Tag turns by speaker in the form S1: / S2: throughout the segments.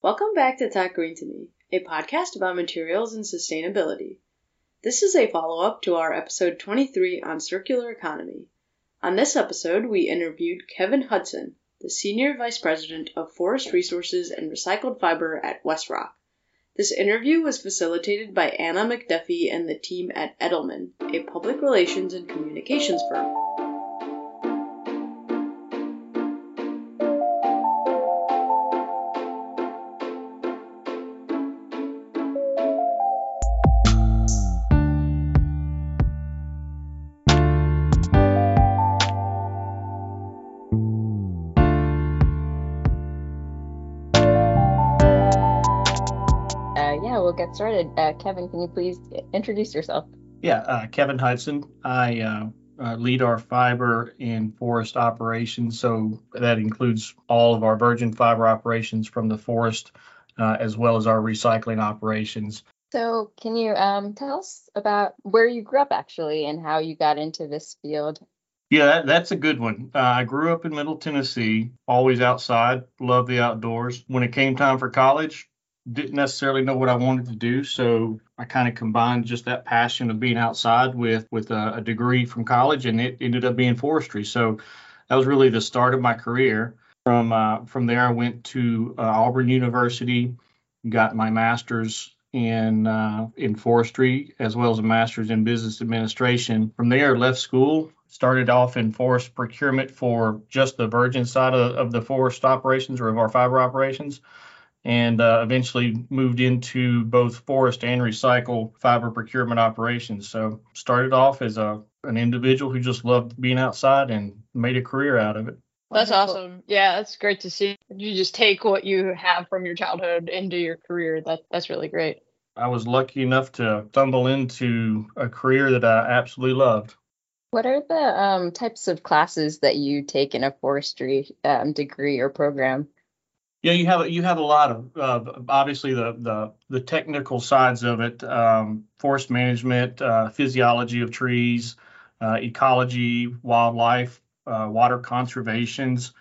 S1: Welcome back to Talk Green to Me, a podcast about materials and sustainability. This is a follow up to our episode 23 on circular economy. On this episode, we interviewed Kevin Hudson, the Senior Vice President of Forest Resources and Recycled Fiber at WestRock. This interview was facilitated by Anna McDuffie and the team at Edelman, a public relations and communications firm.
S2: Get started, uh, Kevin, can you please introduce yourself?
S3: Yeah, uh, Kevin Hudson. I uh, uh, lead our fiber and forest operations. So that includes all of our virgin fiber operations from the forest, uh, as well as our recycling operations.
S2: So, can you um, tell us about where you grew up actually and how you got into this field?
S3: Yeah, that, that's a good one. Uh, I grew up in Middle Tennessee, always outside, love the outdoors. When it came time for college, didn't necessarily know what I wanted to do, so I kind of combined just that passion of being outside with with a, a, degree from college, and it ended up being forestry. So that was really the start of my career. From uh, from there, I went to uh, Auburn University, got my master's in uh, in forestry as well as a master's in business administration. From there, left school, started off in forest procurement for just the virgin side of, of the forest operations or of our fiber operations and uh, eventually moved into both forest and recycle fiber procurement operations. So started off as a an individual who just loved being outside and made a career out of it.
S4: That's awesome. Yeah, that's great to see. You just take what you have from your childhood into your career. That that's really great.
S3: I was lucky enough to stumble into a career that I absolutely loved.
S2: What are the um, types of classes that you take in a forestry um, degree or program?
S3: Yeah, you have you have a lot of uh, obviously the, the the technical sides of it, um, forest management, uh, physiology of trees, uh, ecology, wildlife, uh, water conservations,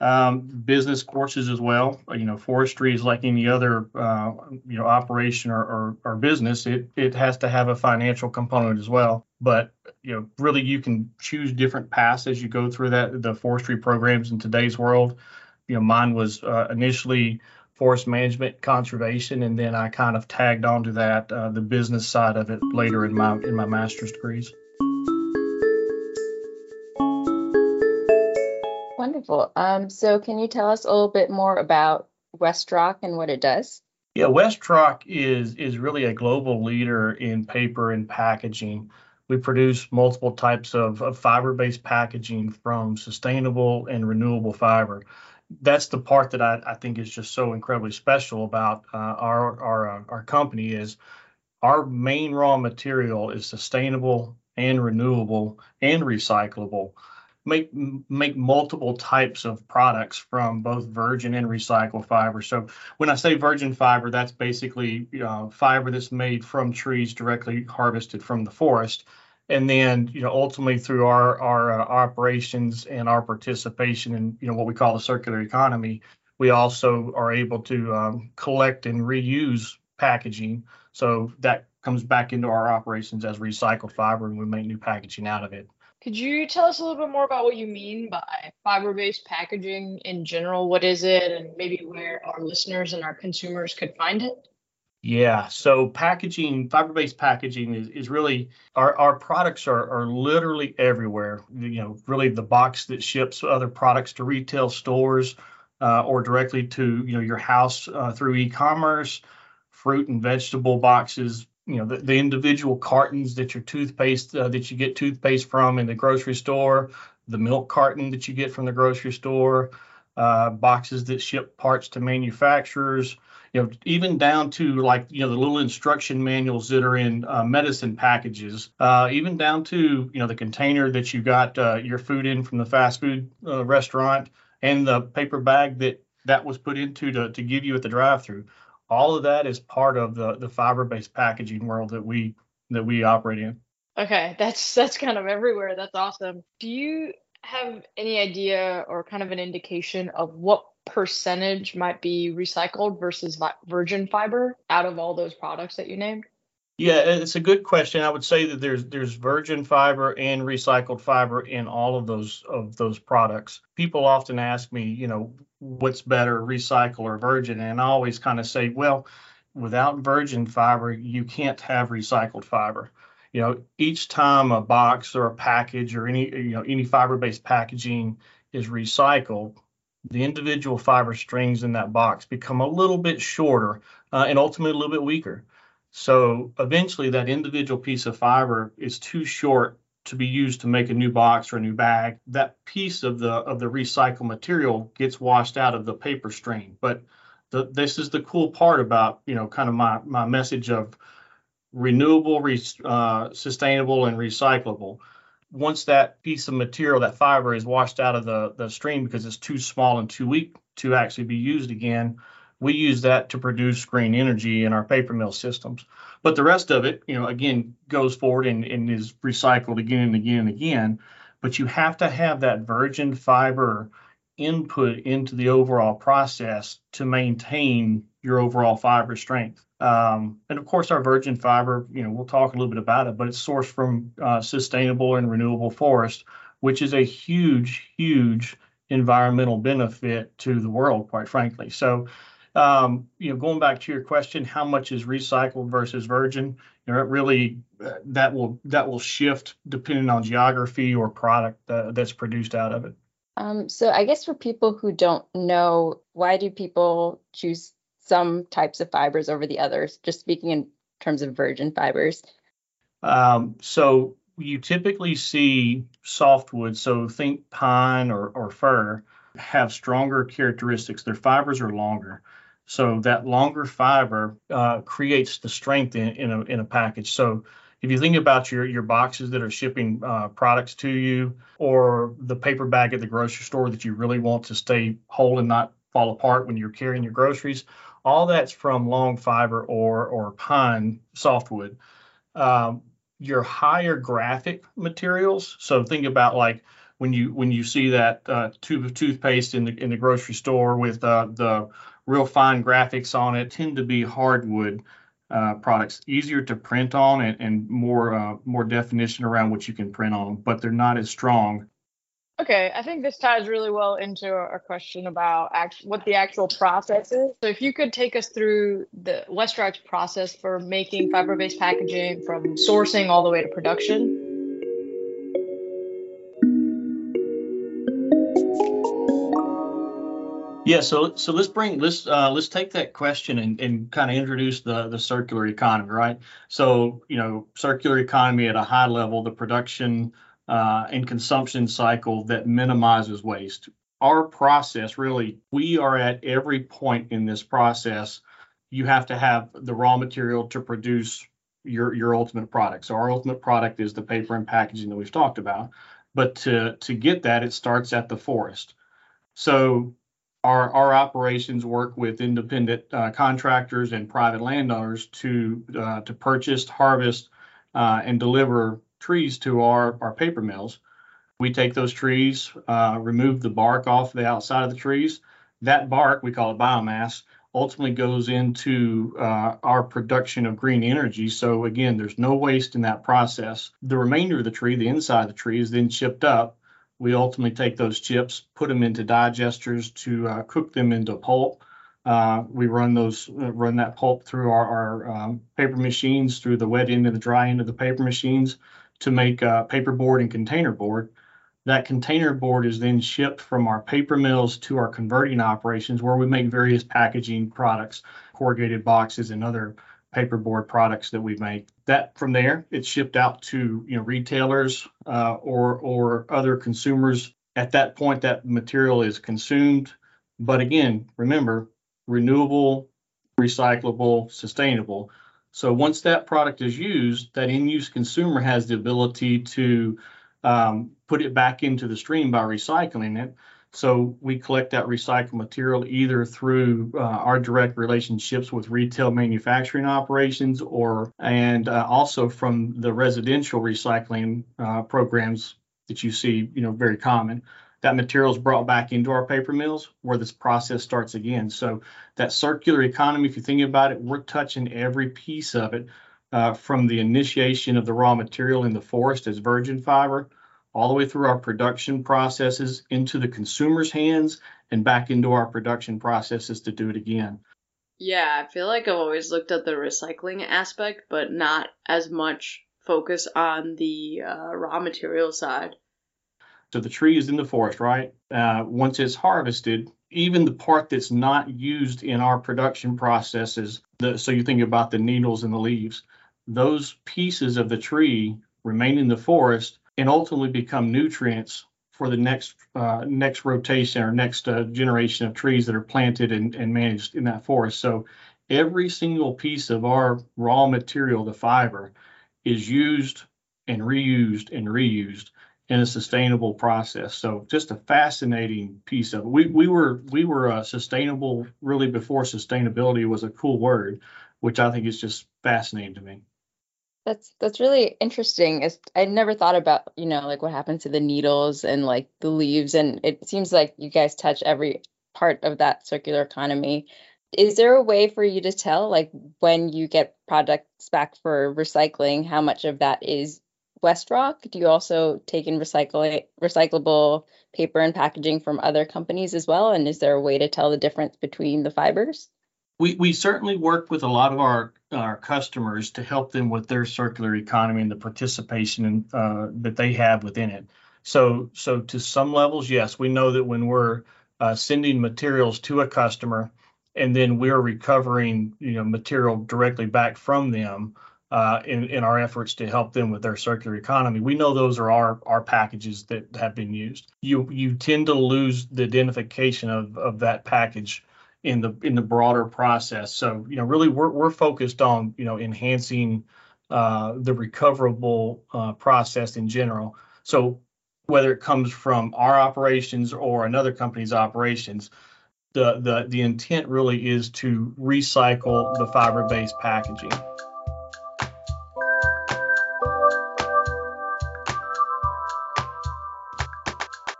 S3: um, business courses as well. You know, forestry is like any other uh, you know operation or, or, or business. It it has to have a financial component as well. But you know, really, you can choose different paths as you go through that the forestry programs in today's world you know, mine was uh, initially forest management conservation, and then I kind of tagged onto that uh, the business side of it later in my in my master's degrees.
S2: Wonderful. Um, so, can you tell us a little bit more about WestRock and what it does?
S3: Yeah, WestRock is is really a global leader in paper and packaging. We produce multiple types of, of fiber-based packaging from sustainable and renewable fiber that's the part that I, I think is just so incredibly special about uh, our our uh, our company is our main raw material is sustainable and renewable and recyclable. Make make multiple types of products from both virgin and recycled fiber. So when I say virgin fiber, that's basically uh, fiber that's made from trees directly harvested from the forest and then you know ultimately through our our uh, operations and our participation in you know what we call the circular economy we also are able to um, collect and reuse packaging. So that comes back into our operations as recycled fiber and we make new packaging out of it.
S4: Could you tell us a little bit more about what you mean by fiber-based packaging in general? What is it and maybe where our listeners and our consumers could find it
S3: yeah, so packaging, fiber-based packaging is, is really our, our products are, are literally everywhere. You know, really the box that ships other products to retail stores uh, or directly to you know your house uh, through e-commerce, fruit and vegetable boxes. You know, the, the individual cartons that your toothpaste uh, that you get toothpaste from in the grocery store, the milk carton that you get from the grocery store, uh, boxes that ship parts to manufacturers you know, even down to like, you know, the little instruction manuals that are in uh, medicine packages, uh, even down to, you know, the container that you got uh, your food in from the fast food uh, restaurant and the paper bag that that was put into to, to give you at the drive through. All of that is part of the, the fiber based packaging world that we that we operate in.
S4: Okay, that's that's kind of everywhere. That's awesome. Do you have any idea or kind of an indication of what percentage might be recycled versus virgin fiber out of all those products that you named?
S3: Yeah, it's a good question. I would say that there's there's virgin fiber and recycled fiber in all of those of those products. People often ask me, you know, what's better, recycle or virgin, and I always kind of say, well, without virgin fiber, you can't have recycled fiber. You know, each time a box or a package or any you know any fiber-based packaging is recycled, the individual fiber strings in that box become a little bit shorter uh, and ultimately a little bit weaker. So eventually, that individual piece of fiber is too short to be used to make a new box or a new bag. That piece of the of the recycled material gets washed out of the paper stream. But the, this is the cool part about you know kind of my my message of renewable, re, uh, sustainable, and recyclable. Once that piece of material, that fiber, is washed out of the the stream because it's too small and too weak to actually be used again, we use that to produce green energy in our paper mill systems. But the rest of it, you know, again, goes forward and, and is recycled again and again and again. But you have to have that virgin fiber input into the overall process to maintain your overall fiber strength. Um, and of course, our virgin fiber, you know, we'll talk a little bit about it, but it's sourced from uh, sustainable and renewable forest, which is a huge, huge environmental benefit to the world, quite frankly. So um, you know, going back to your question, how much is recycled versus virgin? You know, it really that will that will shift depending on geography or product uh, that's produced out of it.
S2: Um, so I guess for people who don't know, why do people choose some types of fibers over the others? Just speaking in terms of virgin fibers.
S3: Um, so you typically see softwood, so think pine or, or fir, have stronger characteristics. Their fibers are longer. So that longer fiber uh, creates the strength in, in, a, in a package. So if you think about your, your boxes that are shipping uh, products to you or the paper bag at the grocery store that you really want to stay whole and not fall apart when you're carrying your groceries, all that's from long fiber or, or pine softwood. Um, your higher graphic materials, so think about like when you when you see that uh, tube of toothpaste in the in the grocery store with uh, the real fine graphics on it tend to be hardwood uh, products, easier to print on and, and more uh, more definition around what you can print on, but they're not as strong.
S4: Okay, I think this ties really well into our question about act- what the actual process is. So, if you could take us through the WestRock's process for making fiber-based packaging from sourcing all the way to production.
S3: Yeah, so so let's bring let's uh, let's take that question and, and kind of introduce the the circular economy, right? So you know, circular economy at a high level, the production uh, and consumption cycle that minimizes waste. Our process really, we are at every point in this process. You have to have the raw material to produce your your ultimate product. So our ultimate product is the paper and packaging that we've talked about. But to to get that, it starts at the forest. So our, our operations work with independent uh, contractors and private landowners to uh, to purchase, harvest, uh, and deliver trees to our, our paper mills. We take those trees, uh, remove the bark off the outside of the trees. That bark, we call it biomass, ultimately goes into uh, our production of green energy. So again, there's no waste in that process. The remainder of the tree, the inside of the tree, is then chipped up we ultimately take those chips, put them into digesters to uh, cook them into pulp. Uh, we run those, uh, run that pulp through our, our um, paper machines, through the wet end and the dry end of the paper machines to make uh, paper board and container board. That container board is then shipped from our paper mills to our converting operations where we make various packaging products, corrugated boxes and other paperboard products that we make. That from there, it's shipped out to you know retailers uh, or or other consumers. At that point, that material is consumed. But again, remember, renewable, recyclable, sustainable. So once that product is used, that end-use consumer has the ability to um, put it back into the stream by recycling it. So we collect that recycled material either through uh, our direct relationships with retail manufacturing operations or and uh, also from the residential recycling uh, programs that you see, you know, very common. That material is brought back into our paper mills where this process starts again. So that circular economy, if you think about it, we're touching every piece of it uh, from the initiation of the raw material in the forest as virgin fiber all the way through our production processes into the consumer's hands and back into our production processes to do it again.
S1: Yeah, I feel like I've always looked at the recycling aspect, but not as much focus on the uh, raw material side.
S3: So the tree is in the forest, right? Uh, once it's harvested, even the part that's not used in our production processes, the, so you think about the needles and the leaves, those pieces of the tree remain in the forest and ultimately become nutrients for the next uh, next rotation or next uh, generation of trees that are planted and, and managed in that forest. So every single piece of our raw material, the fiber, is used and reused and reused in a sustainable process. So just a fascinating piece of it. We we were we were uh, sustainable really before sustainability was a cool word, which I think is just fascinating to me.
S2: That's that's really interesting. It's, I never thought about, you know, like what happens to the needles and like the leaves and it seems like you guys touch every part of that circular economy. Is there a way for you to tell like when you get products back for recycling how much of that is WestRock? Do you also take in recycle recyclable paper and packaging from other companies as well and is there a way to tell the difference between the fibers?
S3: We, we certainly work with a lot of our, our customers to help them with their circular economy and the participation in, uh, that they have within it. So, so to some levels, yes, we know that when we're uh, sending materials to a customer and then we're recovering, you know, material directly back from them uh, in, in our efforts to help them with their circular economy, we know those are our, our packages that have been used. You you tend to lose the identification of, of that package in the in the broader process. So you know, really, we're we're focused on you know enhancing uh, the recoverable uh, process in general. So whether it comes from our operations or another company's operations, the the the intent really is to recycle the fiber-based packaging.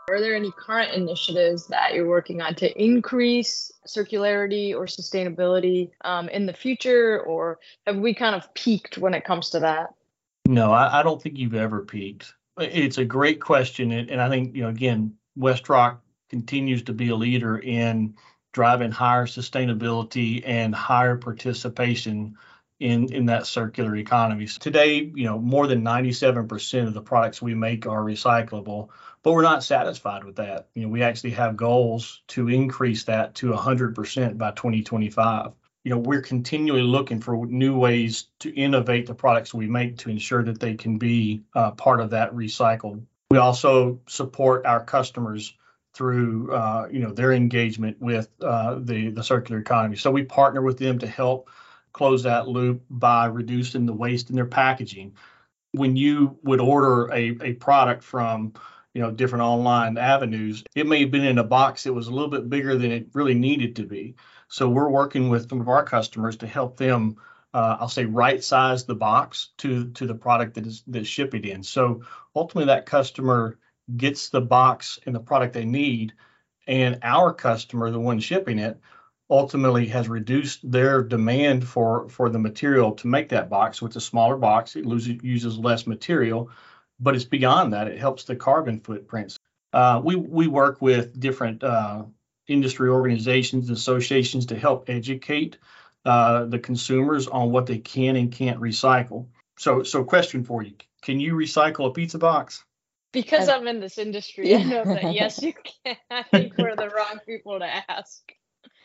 S4: Are there any current initiatives that you're working on to increase circularity or sustainability um, in the future, or have we kind of peaked when it comes to that?
S3: No, I, I don't think you've ever peaked. It's a great question, and, I think you know again, WestRock continues to be a leader in driving higher sustainability and higher participation in in that circular economy. So today, you know, more than 97% of the products we make are recyclable, but we're not satisfied with that. You know, we actually have goals to increase that to 100% by 2025. You know, we're continually looking for new ways to innovate the products we make to ensure that they can be uh, part of that recycled. We also support our customers through uh, you know their engagement with uh, the the circular economy. So we partner with them to help close that loop by reducing the waste in their packaging. When you would order a, a product from you know different online avenues, it may have been in a box that was a little bit bigger than it really needed to be. So we're working with some of our customers to help them uh, I'll say right size the box to to the product that is that's shipping in. So ultimately that customer gets the box and the product they need, and our customer, the one shipping it, ultimately has reduced their demand for for the material to make that box. So it's a smaller box. It loses, uses less material, but it's beyond that. It helps the carbon footprints. Uh, we we work with different uh, industry organizations, and associations to help educate uh, the consumers on what they can and can't recycle. So so question for you: Can you recycle a pizza box?
S4: Because I'm in this industry. I know that yes, you can. I think we're the wrong people to ask.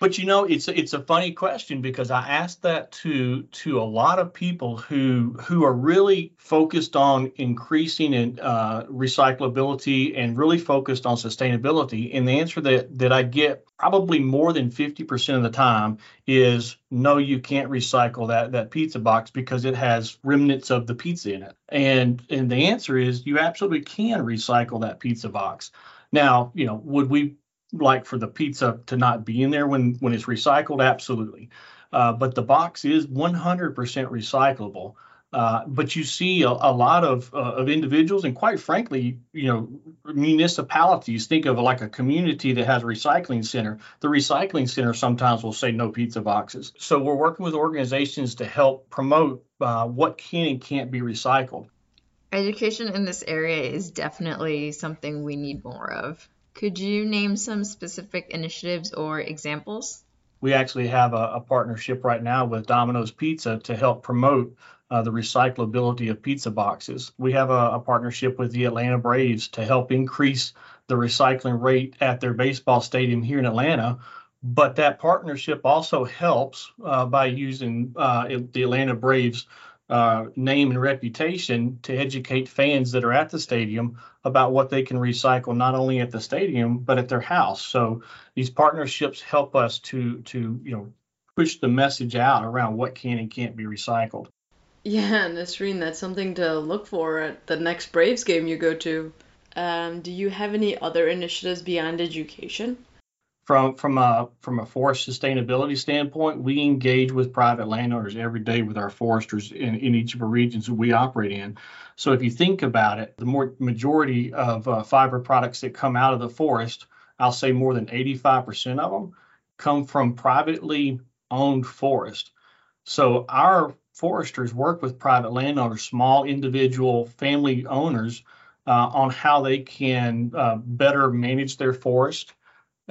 S3: But you know, it's it's a funny question because I asked that to to a lot of people who who are really focused on increasing in uh, recyclability and really focused on sustainability. And the answer that that I get probably more than 50% of the time is no, you can't recycle that that pizza box because it has remnants of the pizza in it. And and the answer is you absolutely can recycle that pizza box. Now, you know, would we like for the pizza to not be in there when when it's recycled absolutely uh, but the box is 100% recyclable Uh, but you see a, a lot of, uh, of individuals and quite frankly, you know, municipalities think of like a community that has a recycling center. The recycling center sometimes will say no pizza boxes. So we're working with organizations to help promote uh, what can and can't be recycled.
S5: Education in this area is definitely something we need more of. Could you name some specific initiatives or examples?
S3: We actually have a, a partnership right now with Domino's Pizza to help promote uh, the recyclability of pizza boxes. We have a, a, partnership with the Atlanta Braves to help increase the recycling rate at their baseball stadium here in Atlanta. But that partnership also helps uh, by using uh, the Atlanta Braves uh, name and reputation to educate fans that are at the stadium about what they can recycle not only at the stadium but at their house. So these partnerships help us to to you know push the message out around what can and can't be recycled.
S1: Yeah, Nasreen, that's something to look for at the next Braves game you go to. Um, do you have any other initiatives beyond education?
S3: From from a from a forest sustainability standpoint, we engage with private landowners every day with our foresters in, in each of the regions that we operate in. So if you think about it, the more majority of uh, fiber products that come out of the forest, I'll say more than 85% of them come from privately owned forest. So our foresters work with private landowners, small individual family owners, uh, on how they can uh, better manage their forest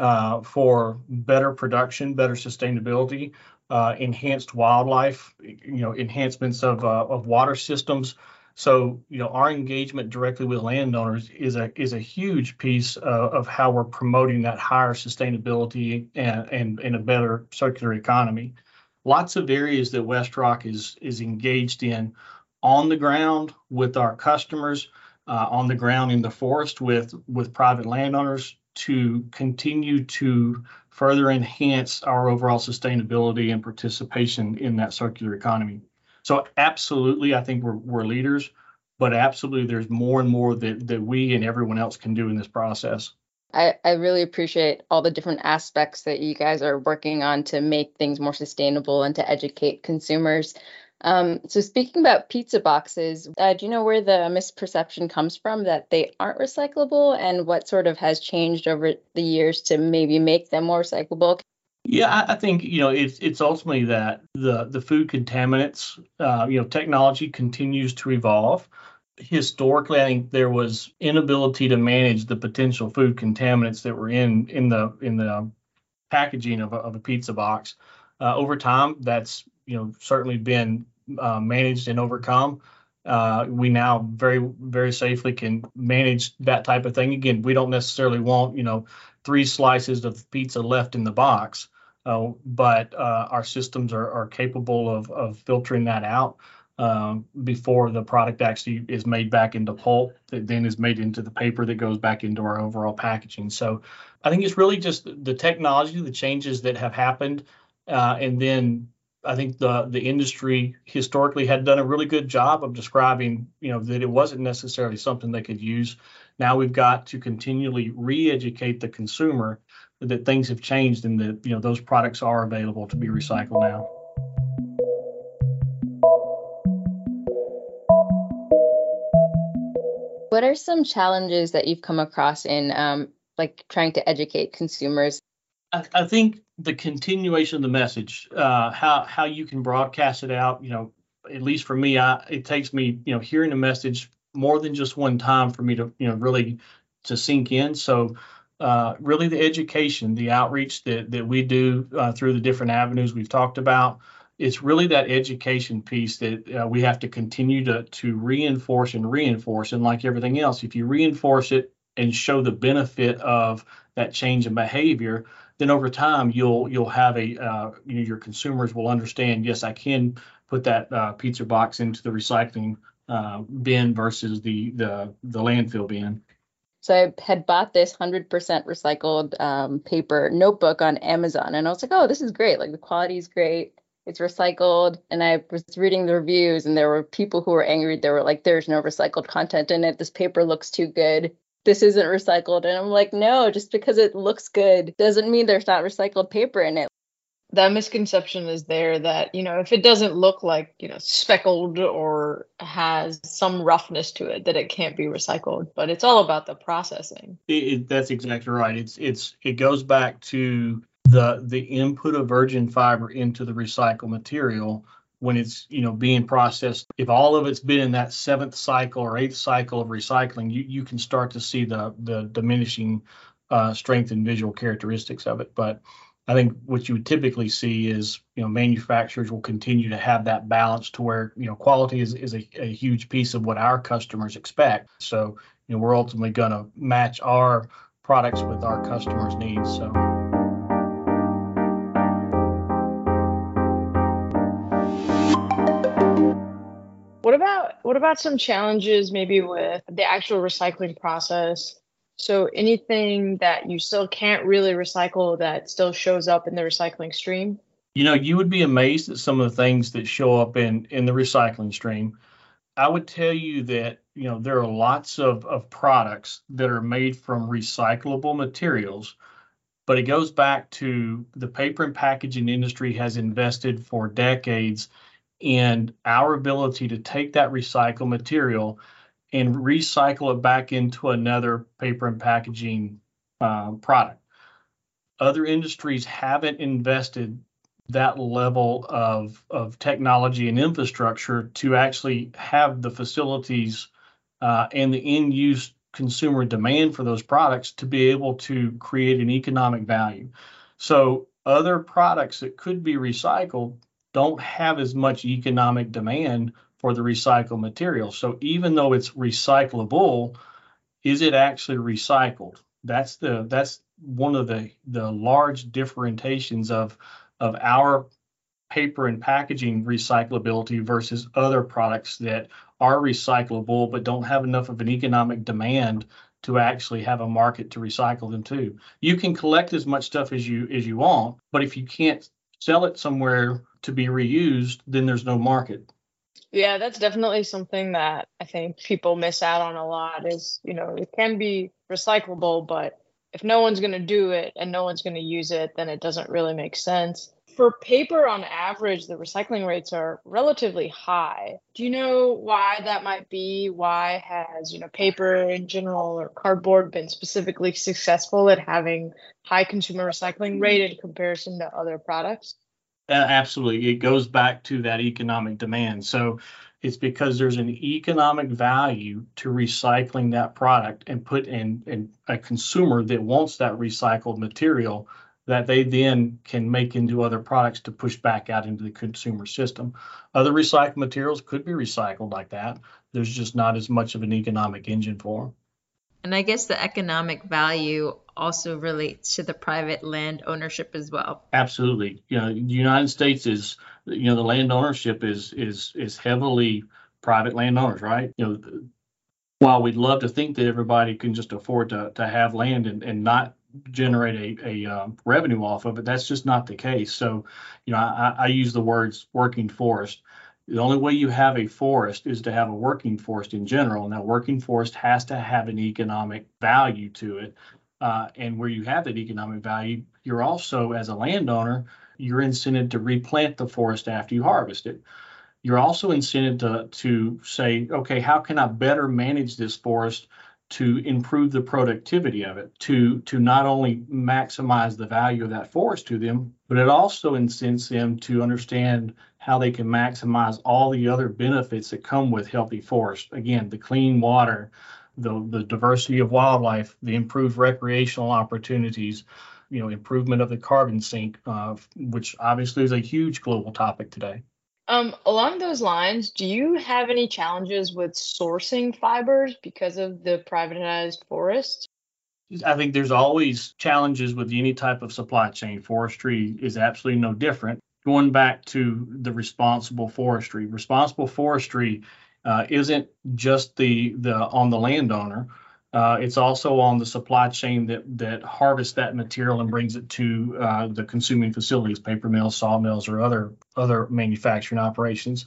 S3: uh, for better production, better sustainability, uh, enhanced wildlife, you know, enhancements of uh, of water systems. So, you know, our engagement directly with landowners is a is a huge piece of how we're promoting that higher sustainability and, and, and a better circular economy lots of areas that WestRock is is engaged in on the ground with our customers, uh, on the ground in the forest with with private landowners to continue to further enhance our overall sustainability and participation in that circular economy. So absolutely, I think we're, we're leaders, but absolutely there's more and more that, that we and everyone else can do in this process.
S2: I, I really appreciate all the different aspects that you guys are working on to make things more sustainable and to educate consumers. Um, so speaking about pizza boxes, uh, do you know where the misperception comes from that they aren't recyclable and what sort of has changed over the years to maybe make them more recyclable?
S3: Yeah, I think you know it's it's ultimately that the the food contaminants, uh, you know, technology continues to evolve historically, I think there was inability to manage the potential food contaminants that were in in the in the packaging of a, of a pizza box. Uh, over time, that's you know certainly been uh, managed and overcome. Uh, we now very very safely can manage that type of thing. Again, we don't necessarily want you know three slices of pizza left in the box, uh, but uh, our systems are, are capable of of filtering that out um, before the product actually is made back into pulp that then is made into the paper that goes back into our overall packaging. So I think it's really just the technology, the changes that have happened, uh, and then I think the the industry historically had done a really good job of describing, you know, that it wasn't necessarily something they could use. Now we've got to continually re-educate the consumer that things have changed and that you know those products are available to be recycled now.
S2: What are some challenges that you've come across in um, like trying to educate consumers?
S3: I, I think the continuation of the message, uh, how how you can broadcast it out. You know, at least for me, I it takes me you know hearing a message more than just one time for me to you know really to sink in. So uh, really the education, the outreach that that we do uh, through the different avenues we've talked about it's really that education piece that uh, we have to continue to to reinforce and reinforce. And like everything else, if you reinforce it and show the benefit of that change in behavior, then over time you'll you'll have a uh, you know, your consumers will understand. Yes, I can put that uh, pizza box into the recycling uh, bin versus the the the landfill bin.
S2: So I had bought this 100% recycled um, paper notebook on Amazon, and I was like, "Oh, this is great! Like the quality is great it's recycled. And I was reading the reviews, and there were people who were angry. They were like, there's no recycled content in it. This paper looks too good. This isn't recycled. And I'm like, no, just because it looks good doesn't mean there's not recycled paper in it.
S4: that misconception is there that you know if it doesn't look like you know speckled or has some roughness to it that it can't be recycled but it's all about the processing
S3: it, it, that's exactly right it's it's it goes back to the the input of virgin fiber into the recycled material when it's you know being processed if all of it's been in that seventh cycle or eighth cycle of recycling you you can start to see the the diminishing uh, strength and visual characteristics of it but I think what you would typically see is, you know, manufacturers will continue to have that balance to where, you know, quality is, is a, a huge piece of what our customers expect. So, you know, we're ultimately going to match our products with our customers' needs. So.
S4: About some challenges maybe with the actual recycling process so anything that you still can't really recycle that still shows up in the recycling stream?
S3: You know, you would be amazed at some of the things that show up in in the recycling stream. I would tell you that, you know, there are lots of, of products that are made from recyclable materials, but it goes back to the paper and packaging industry has invested for decades in our ability to take that recycled material and recycle it back into another paper and packaging uh, product. Other industries haven't invested that level of, of technology and infrastructure to actually have the facilities uh, and the end use consumer demand for those products to be able to create an economic value. So, other products that could be recycled don't have as much economic demand for the recycled material. So even though it's recyclable, is it actually recycled? That's the that's one of the the large differentiations of of our paper and packaging recyclability versus other products that are recyclable but don't have enough of an economic demand to actually have a market to recycle them to. You can collect as much stuff as you as you want, but if you can't sell it somewhere to be reused, then there's no market.
S4: Yeah, that's definitely something that I think people miss out on a lot is, you know, it can be recyclable, but if no one's going to do it and no one's going to use it, then it doesn't really make sense. For paper, on average, the recycling rates are relatively high. Do you know why that might be? Why has, you know, paper in general or cardboard been specifically successful at having high consumer recycling rate in comparison to other products?
S3: Uh, absolutely. It goes back to that economic demand. So it's because there's an economic value to recycling that product and put in, in a consumer that wants that recycled material that they then can make into other products to push back out into the consumer system. Other recycled materials could be recycled like that. There's just not as much of an economic engine for them.
S5: And I guess the economic value also relates to the private land ownership as well.
S3: Absolutely. You know, the United States is, you know, the land ownership is is is heavily private landowners, right? You know, while we'd love to think that everybody can just afford to to have land and, and not generate a, a uh, revenue off of it, that's just not the case. So, you know, I, I use the words working forest. The only way you have a forest is to have a working forest in general. That working forest has to have an economic value to it. Uh, and where you have that economic value, you're also, as a landowner, you're incented to replant the forest after you harvest it. You're also incented to, to say, okay, how can I better manage this forest to improve the productivity of it, to, to not only maximize the value of that forest to them, but it also incents them to understand how they can maximize all the other benefits that come with healthy forest. Again, the clean water, the, the diversity of wildlife, the improved recreational opportunities, you know, improvement of the carbon sink, uh, which obviously is a huge global topic today.
S4: Um, along those lines, do you have any challenges with sourcing fibers because of the privatized forest?
S3: I think there's always challenges with any type of supply chain. Forestry is absolutely no different. Going back to the responsible forestry, responsible forestry uh, isn't just the the on the landowner. Uh, it's also on the supply chain that that harvests that material and brings it to uh, the consuming facilities, paper mills, sawmills, or other other manufacturing operations.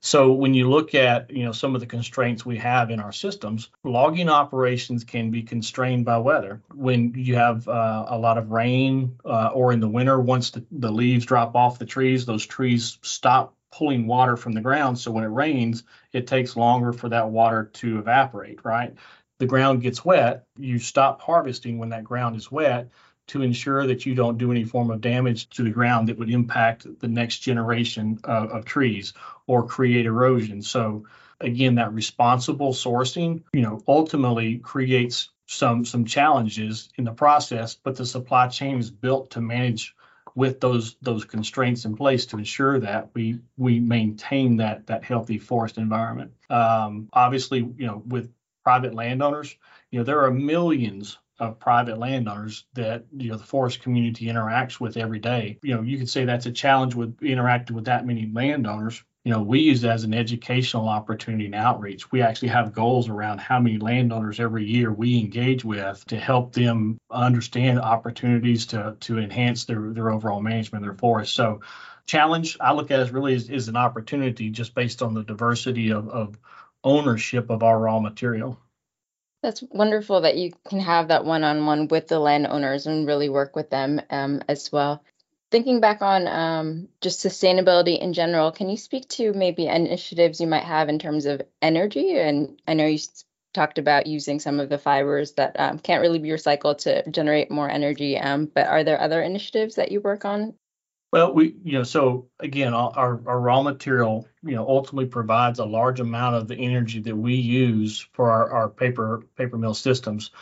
S3: So when you look at you know some of the constraints we have in our systems, logging operations can be constrained by weather. When you have uh, a lot of rain, uh, or in the winter, once the, the leaves drop off the trees, those trees stop pulling water from the ground. So when it rains, it takes longer for that water to evaporate. Right, the ground gets wet. You stop harvesting when that ground is wet to ensure that you don't do any form of damage to the ground that would impact the next generation of, of trees or create erosion. So again, that responsible sourcing, you know, ultimately creates some some challenges in the process, but the supply chain is built to manage with those those constraints in place to ensure that we we maintain that that healthy forest environment. Um, obviously, you know, with private landowners, you know, there are millions of private landowners that you know the forest community interacts with every day. You know, you could say that's a challenge with interacting with that many landowners. You know, we use it as an educational opportunity and outreach. We actually have goals around how many landowners every year we engage with to help them understand opportunities to to enhance their their overall management of their forest. So challenge I look at as really is, is an opportunity just based on the diversity of, of ownership of our raw material.
S2: That's wonderful that you can have that one-on-one with the landowners and really work with them um, as well. Thinking back on um, just sustainability in general, can you speak to maybe initiatives you might have in terms of energy? And I know you talked about using some of the fibers that um, can't really be recycled to generate more energy, um, but are there other initiatives that you work on
S3: well, we, you know, so again, our, our raw material, you know, ultimately provides a large amount of the energy that we use for our, our paper paper mill systems.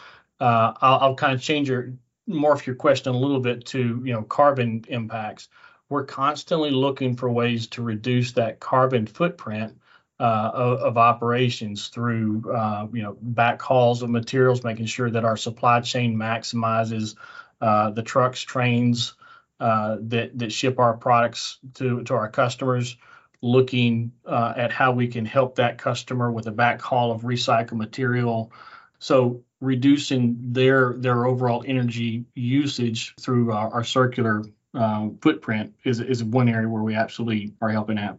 S3: Uh, I'll, I'll kind of change your morph your question a little bit to you know carbon impacts. We're constantly looking for ways to reduce that carbon footprint uh, of, of, operations through uh, you know backhauls of materials, making sure that our supply chain maximizes uh, the trucks, trains, uh, that that ship our products to to our customers, looking uh, at how we can help that customer with a backhaul of recycled material. So reducing their their overall energy usage through our, our circular um, footprint is is one area where we absolutely are helping out.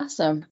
S2: Awesome.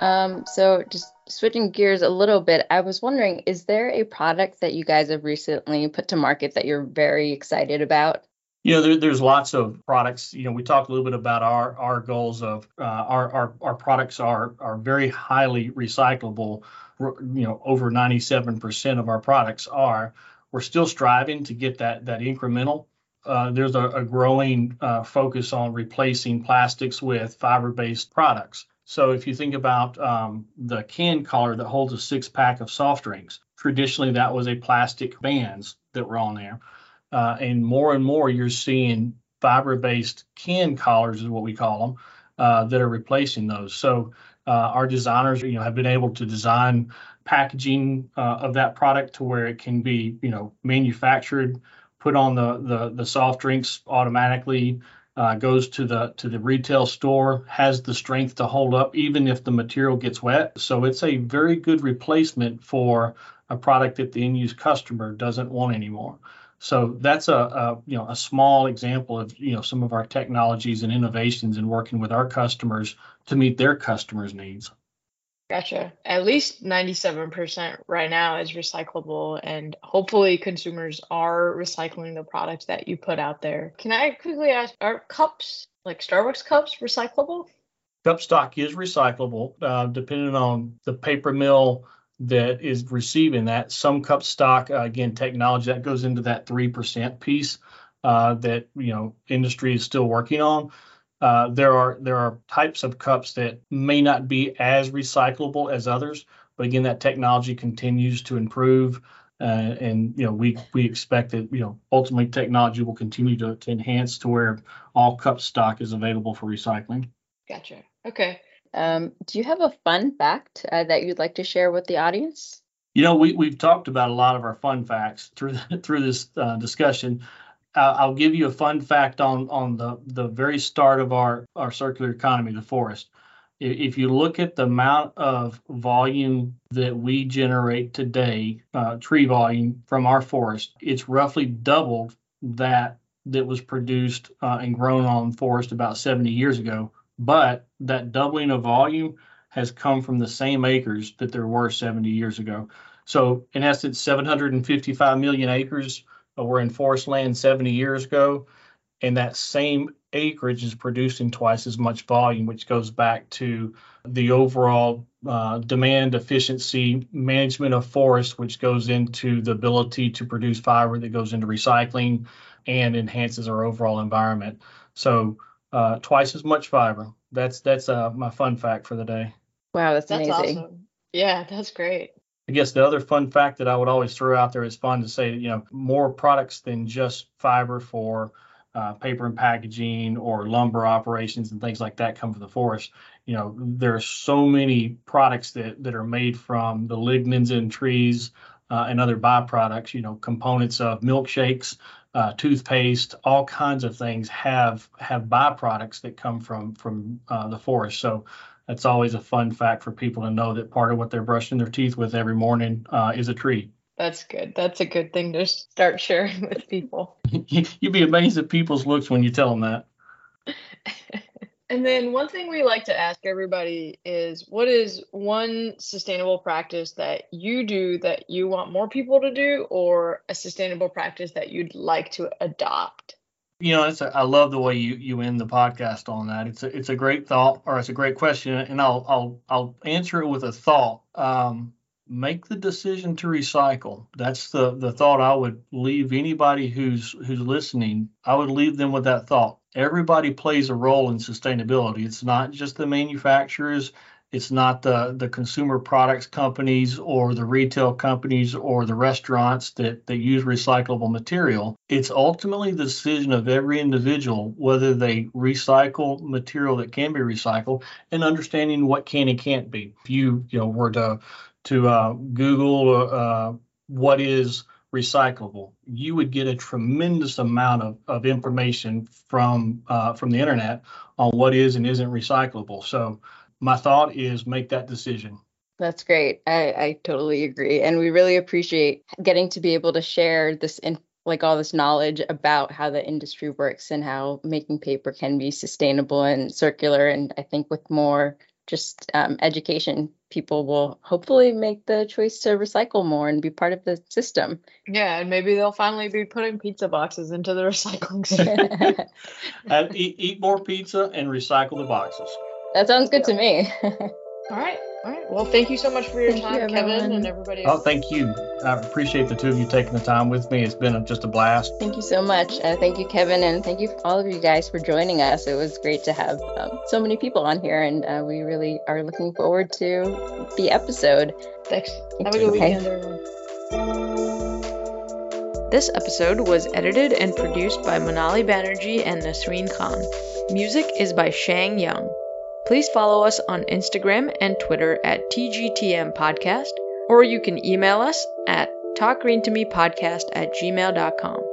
S2: Um, so just switching gears a little bit, I was wondering, is there a product that you guys have recently put to market that you're very excited about?
S3: You know, there, there's lots of products. You know, we talked a little bit about our our goals of uh, our, our our products are are very highly recyclable. You know, over 97% of our products are. We're still striving to get that that incremental. Uh, there's a, a growing uh, focus on replacing plastics with fiber-based products. So if you think about um, the can collar that holds a six pack of soft drinks, traditionally that was a plastic bands that were on there. Uh, and more and more you're seeing fiber based can collars, is what we call them, uh, that are replacing those. So uh, our designers you know, have been able to design packaging uh, of that product to where it can be you know manufactured, put on the, the, the soft drinks automatically uh, goes to the to the retail store, has the strength to hold up even if the material gets wet. So it's a very good replacement for a product that the end use customer doesn't want anymore. So that's a, a, you know a small example of you know some of our technologies and innovations in working with our customers to meet their customers' needs.
S4: Gotcha. At least 97% right now is recyclable, and hopefully, consumers are recycling the products that you put out there. Can I quickly ask are cups, like Starbucks cups, recyclable?
S3: Cup stock is recyclable, uh, depending on the paper mill that is receiving that. Some cup stock, uh, again, technology that goes into that 3% piece uh, that you know industry is still working on. Uh, there are there are types of cups that may not be as recyclable as others, but again, that technology continues to improve, uh, and you know we we expect that you know ultimately technology will continue to, to enhance to where all cup stock is available for recycling.
S4: Gotcha. Okay.
S2: Um, do you have a fun fact uh, that you'd like to share with the audience?
S3: You know, we we've talked about a lot of our fun facts through through this uh, discussion uh, I'll give you a fun fact on on the the very start of our our circular economy, the forest. If you look at the amount of volume that we generate today, uh, tree volume from our forest, it's roughly doubled that that was produced uh, and grown on forest about 70 years ago, but that doubling of volume has come from the same acres that there were 70 years ago. So, in essence, 755 million acres were in forest land 70 years ago, and that same acreage is producing twice as much volume, which goes back to the overall uh, demand efficiency management of forests, which goes into the ability to produce fiber that goes into recycling and enhances our overall environment. So uh, twice as much fiber. That's that's uh, my fun fact for the day.
S2: Wow, that's,
S4: That's
S2: amazing.
S4: awesome. Yeah, that's great.
S3: I guess the other fun fact that I would always throw out there is fun to say, you know, more products than just fiber for uh, paper and packaging or lumber operations and things like that come from the forest. You know, there are so many products that, that are made from the lignins in trees uh, and other byproducts, you know, components of milkshakes, uh, toothpaste, all kinds of things have have byproducts that come from from uh, the forest. So that's always a fun fact for people to know that part of what they're brushing their teeth with every morning uh, is a tree.
S4: That's good. That's a good thing to start sharing with people.
S3: You'd be amazed at people's looks when you tell them that.
S4: And then one thing we like to ask everybody is what is one sustainable practice that you do that you want more people to do or a sustainable practice that you'd like to adopt?
S3: You know, a, I love the way you you end the podcast on that. It's a it's a great thought or it's a great question, and I'll I'll I'll answer it with a thought. Um, make the decision to recycle. That's the the thought I would leave anybody who's who's listening. I would leave them with that thought. Everybody plays a role in sustainability. It's not just the manufacturers, it's not the the consumer products companies or the retail companies or the restaurants that that use recyclable material. It's ultimately the decision of every individual whether they recycle material that can be recycled and understanding what can and can't be. If you you know were to to uh, Google uh, what is recyclable, you would get a tremendous amount of, of information from uh, from the internet on what is and isn't recyclable. So my thought is make that decision.
S2: That's great. I, I totally agree. And we really appreciate getting to be able to share this in like all this knowledge about how the industry works and how making paper can be sustainable and circular. And I think with more just um, education, people will hopefully make the choice to recycle more and be part of the system.
S4: Yeah, and maybe they'll finally be putting pizza boxes into the recycling center.
S3: And eat, eat more pizza and recycle the boxes.
S2: that sounds good to me.
S4: all right. All right. Well, thank you so much for your
S2: Thank you,
S4: time, Kevin, and everybody
S3: Oh, thank you. I appreciate the two of you taking the time with me. It's been just a blast.
S2: thank you so much. Uh, thank you, Kevin, and thank you all of you guys for joining us. It was great to have um, so many people on here, and uh, we really are looking forward to the episode.
S4: Thanks. Have a good
S2: Okay.
S4: weekend, everyone. This episode was edited and produced by Manali Banerjee and Nasreen Khan. Music is by Shang Young. Please follow us on Instagram and Twitter at TGTM Podcast, or you can email us at talkgreentomepodcast at gmail.com.